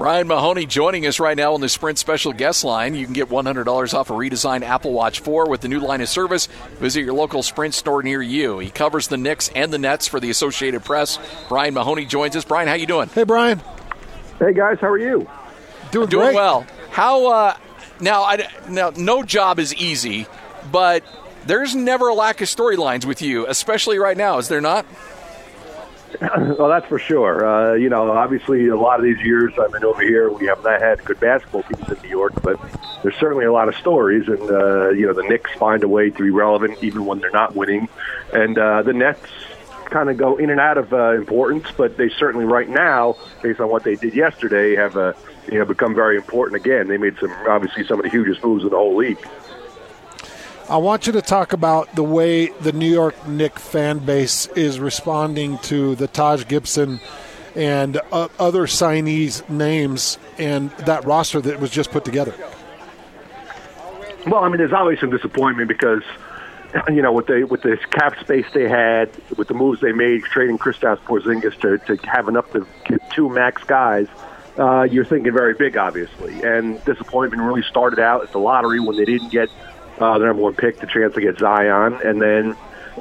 Brian Mahoney joining us right now on the Sprint Special Guest Line. You can get $100 off a redesigned Apple Watch 4 with the new line of service. Visit your local Sprint store near you. He covers the Knicks and the Nets for the Associated Press. Brian Mahoney joins us. Brian, how you doing? Hey, Brian. Hey, guys. How are you? Doing, doing great. well. How uh, now? I, now, no job is easy, but there's never a lack of storylines with you, especially right now. Is there not? well, that's for sure. Uh, you know, obviously, a lot of these years I've been over here, we have not had good basketball teams in New York, but there's certainly a lot of stories. And, uh, you know, the Knicks find a way to be relevant even when they're not winning. And uh, the Nets kind of go in and out of uh, importance, but they certainly, right now, based on what they did yesterday, have uh, you know, become very important again. They made some, obviously, some of the hugest moves in the whole league. I want you to talk about the way the New York Knicks fan base is responding to the Taj Gibson and uh, other signees' names and that roster that was just put together. Well, I mean, there's always some disappointment because you know with the with the cap space they had, with the moves they made, trading Kristaps Porzingis to to have enough to get two max guys. Uh, you're thinking very big, obviously, and disappointment really started out at the lottery when they didn't get uh, the number one pick, the chance to get Zion, and then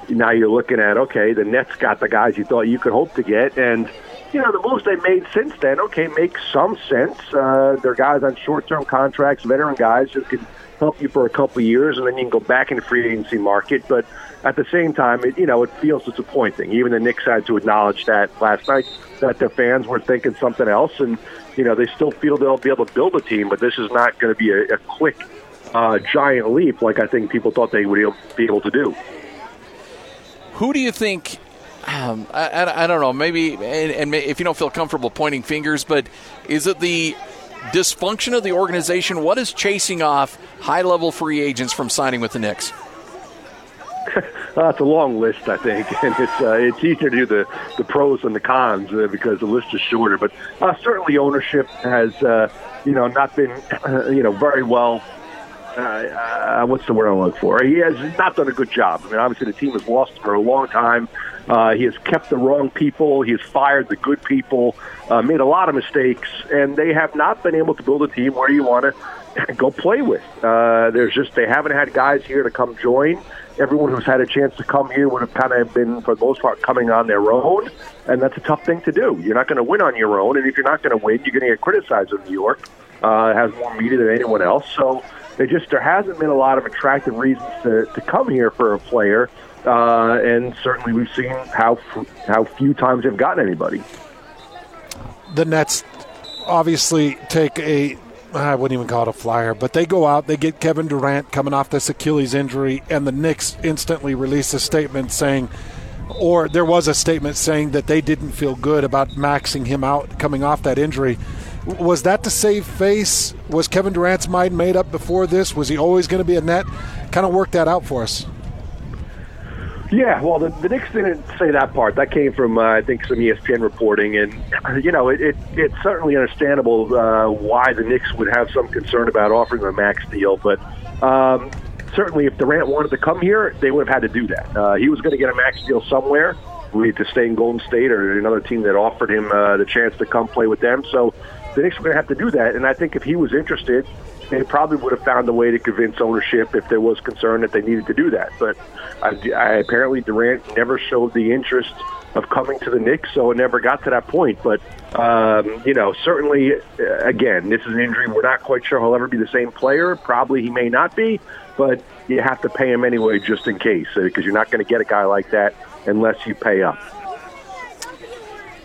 now you're looking at okay, the Nets got the guys you thought you could hope to get, and you know the moves they made since then. Okay, make some sense. Uh, they're guys on short-term contracts, veteran guys who can help you for a couple of years, and then you can go back in the free agency market. But at the same time, it, you know it feels disappointing. Even the Knicks had to acknowledge that last night that their fans were thinking something else, and you know they still feel they'll be able to build a team, but this is not going to be a, a quick uh, giant leap like I think people thought they would be able to do. Who do you think? Um, I, I, I, don't know. Maybe, and, and, if you don't feel comfortable pointing fingers, but is it the dysfunction of the organization? What is chasing off high level free agents from signing with the Knicks? Uh, it's a long list, I think, and it's uh, it's easier to do the, the pros and the cons uh, because the list is shorter. But uh, certainly, ownership has uh, you know not been you know very well uh, uh, what's the word I look for? He has not done a good job. I mean, obviously the team has lost for a long time. Uh, he has kept the wrong people. He has fired the good people. Uh, made a lot of mistakes, and they have not been able to build a team where you want to go play with. Uh, there's just they haven't had guys here to come join. Everyone who's had a chance to come here would have kind of been, for the most part, coming on their own, and that's a tough thing to do. You're not going to win on your own, and if you're not going to win, you're going to get criticized in New York. Uh, has more media than anyone else, so they just there hasn't been a lot of attractive reasons to, to come here for a player, uh, and certainly we've seen how how few times they've gotten anybody. The Nets obviously take a I wouldn't even call it a flyer, but they go out, they get Kevin Durant coming off this Achilles injury, and the Knicks instantly release a statement saying, or there was a statement saying that they didn't feel good about maxing him out coming off that injury. Was that to save face? Was Kevin Durant's mind made up before this? Was he always going to be a net? Kind of work that out for us. Yeah, well, the, the Knicks didn't say that part. That came from, uh, I think, some ESPN reporting, and you know, it, it it's certainly understandable uh, why the Knicks would have some concern about offering a max deal. But um, certainly, if Durant wanted to come here, they would have had to do that. Uh, he was going to get a max deal somewhere, be to stay in Golden State or another team that offered him uh, the chance to come play with them. So the Knicks were going to have to do that. And I think if he was interested, they probably would have found a way to convince ownership if there was concern that they needed to do that. But I, I, apparently Durant never showed the interest of coming to the Knicks, so it never got to that point. But um, you know, certainly, uh, again, this is an injury. We're not quite sure he'll ever be the same player. Probably he may not be, but you have to pay him anyway just in case, because you're not going to get a guy like that unless you pay up.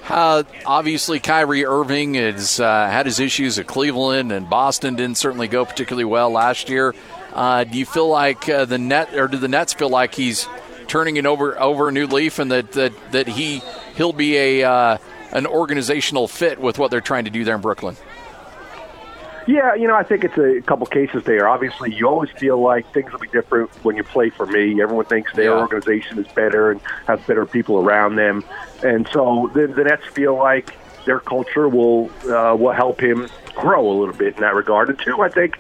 Uh, obviously, Kyrie Irving has uh, had his issues at Cleveland, and Boston didn't certainly go particularly well last year. Uh, do you feel like uh, the net, or do the Nets feel like he's turning it over over a new leaf, and that that, that he he'll be a uh, an organizational fit with what they're trying to do there in Brooklyn? Yeah, you know, I think it's a couple cases there. Obviously, you always feel like things will be different when you play for me. Everyone thinks their yeah. organization is better and has better people around them, and so the, the Nets feel like their culture will uh, will help him grow a little bit in that regard. And two, I think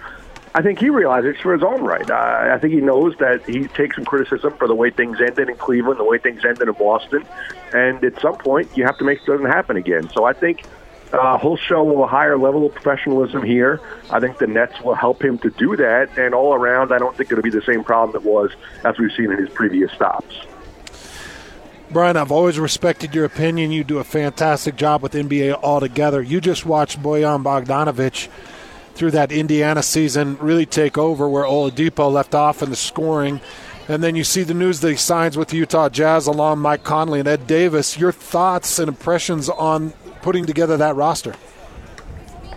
I think he realizes for his own right. Uh, I think he knows that he takes some criticism for the way things ended in Cleveland, the way things ended in Boston, and at some point you have to make sure it doesn't happen again. So I think uh, he'll show a higher level of professionalism here. I think the Nets will help him to do that. And all around, I don't think it'll be the same problem it was as we've seen in his previous stops. Brian, I've always respected your opinion. You do a fantastic job with NBA altogether. You just watched Bojan Bogdanovic through that Indiana season really take over where Oladipo left off in the scoring. And then you see the news that he signs with the Utah Jazz along Mike Conley and Ed Davis. Your thoughts and impressions on putting together that roster?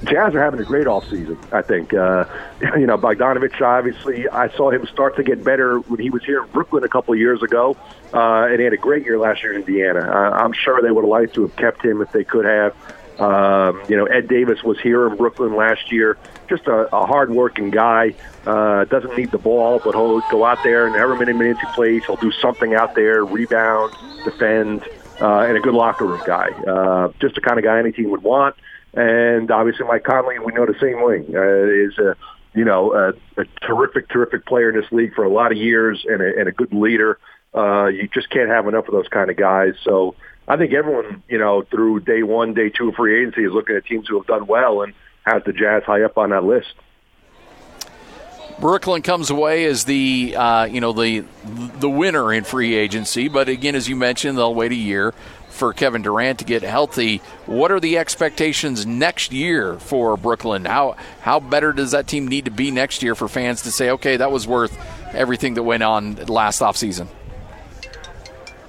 Jazz are having a great off season. I think. Uh, you know, Bogdanovic. Obviously, I saw him start to get better when he was here in Brooklyn a couple of years ago, uh, and he had a great year last year in Indiana. Uh, I'm sure they would have liked to have kept him if they could have. Um, you know, Ed Davis was here in Brooklyn last year. Just a, a hard-working guy. Uh, doesn't need the ball, but he'll go out there and every minute minutes he plays, he'll do something out there, rebound, defend, uh, and a good locker room guy. Uh, just the kind of guy any team would want. And obviously, Mike Conley, we know the same way, uh, is a you know a, a terrific, terrific player in this league for a lot of years and a, and a good leader. Uh, you just can't have enough of those kind of guys. So I think everyone, you know, through day one, day two of free agency is looking at teams who have done well and has the Jazz high up on that list. Brooklyn comes away as the uh, you know the the winner in free agency, but again, as you mentioned, they'll wait a year for Kevin Durant to get healthy. What are the expectations next year for Brooklyn? How how better does that team need to be next year for fans to say, okay, that was worth everything that went on last offseason?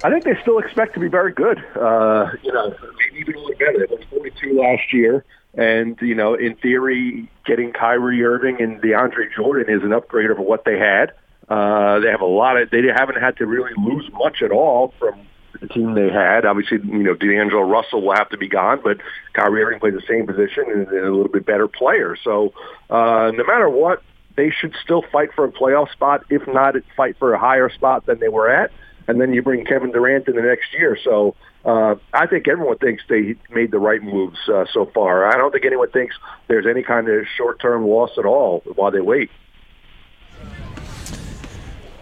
I think they still expect to be very good. Uh, you know, maybe even a little better. They won 42 last year. And, you know, in theory, getting Kyrie Irving and DeAndre Jordan is an upgrade over what they had. Uh, they have a lot of, they haven't had to really lose much at all from the team they had. Obviously, you know, D'Angelo Russell will have to be gone, but Kyrie Irving plays the same position and, and a little bit better player. So, uh, no matter what, they should still fight for a playoff spot. If not, fight for a higher spot than they were at and then you bring Kevin Durant in the next year. So uh, I think everyone thinks they made the right moves uh, so far. I don't think anyone thinks there's any kind of short-term loss at all while they wait.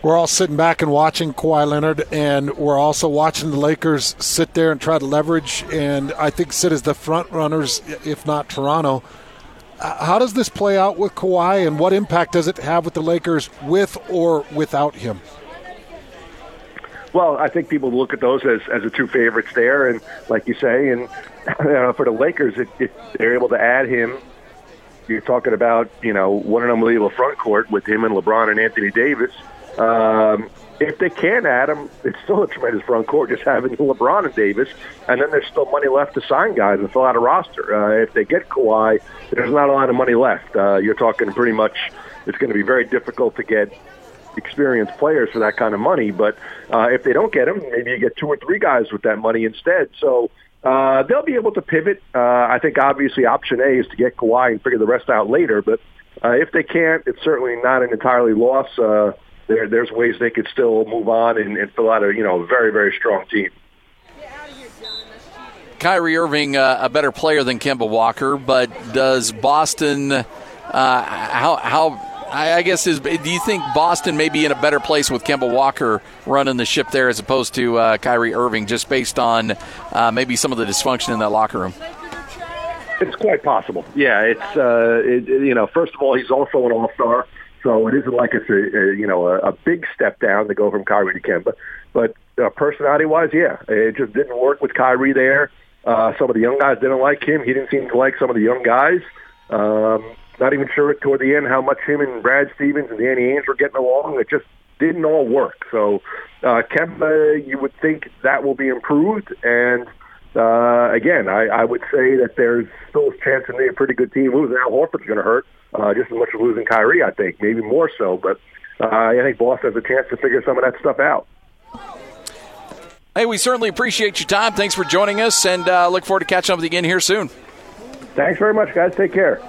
We're all sitting back and watching Kawhi Leonard, and we're also watching the Lakers sit there and try to leverage, and I think sit as the front runners, if not Toronto. Uh, how does this play out with Kawhi, and what impact does it have with the Lakers, with or without him? Well, I think people look at those as, as the two favorites there, and like you say, and you know, for the Lakers, if, if they're able to add him, you're talking about you know what an unbelievable front court with him and LeBron and Anthony Davis. Um, if they can add him, it's still a tremendous front court just having LeBron and Davis, and then there's still money left to sign guys and fill out a roster. Uh, if they get Kawhi, there's not a lot of money left. Uh, you're talking pretty much. It's going to be very difficult to get experienced players for that kind of money. But uh, if they don't get them, maybe you get two or three guys with that money instead. So uh, they'll be able to pivot. Uh, I think obviously option A is to get Kawhi and figure the rest out later. But uh, if they can't, it's certainly not an entirely loss. Uh, there, there's ways they could still move on and, and fill out a you know very very strong team. Kyrie Irving, uh, a better player than Kemba Walker, but does Boston? Uh, how how I, guess is do you think Boston may be in a better place with Kemba Walker running the ship there as opposed to uh, Kyrie Irving, just based on uh, maybe some of the dysfunction in that locker room? It's quite possible. Yeah, it's uh, it, you know, first of all, he's also an All Star, so it isn't like it's a, a you know a, a big step down to go from Kyrie to Kemba. But uh, personality wise, yeah, it just didn't work with Kyrie there. Uh, some of the young guys didn't like him. He didn't seem to like some of the young guys. Um, not even sure toward the end how much him and Brad Stevens and Danny Ainge were getting along. It just didn't all work. So uh, Kemba, you would think that will be improved. And uh, again, I, I would say that there's still a chance to be a pretty good team. Losing Al Horford's going to hurt uh, just as much as losing Kyrie, I think, maybe more so. But uh, I think Boston has a chance to figure some of that stuff out. Hey, we certainly appreciate your time. Thanks for joining us, and uh, look forward to catching up with you again here soon. Thanks very much, guys. Take care.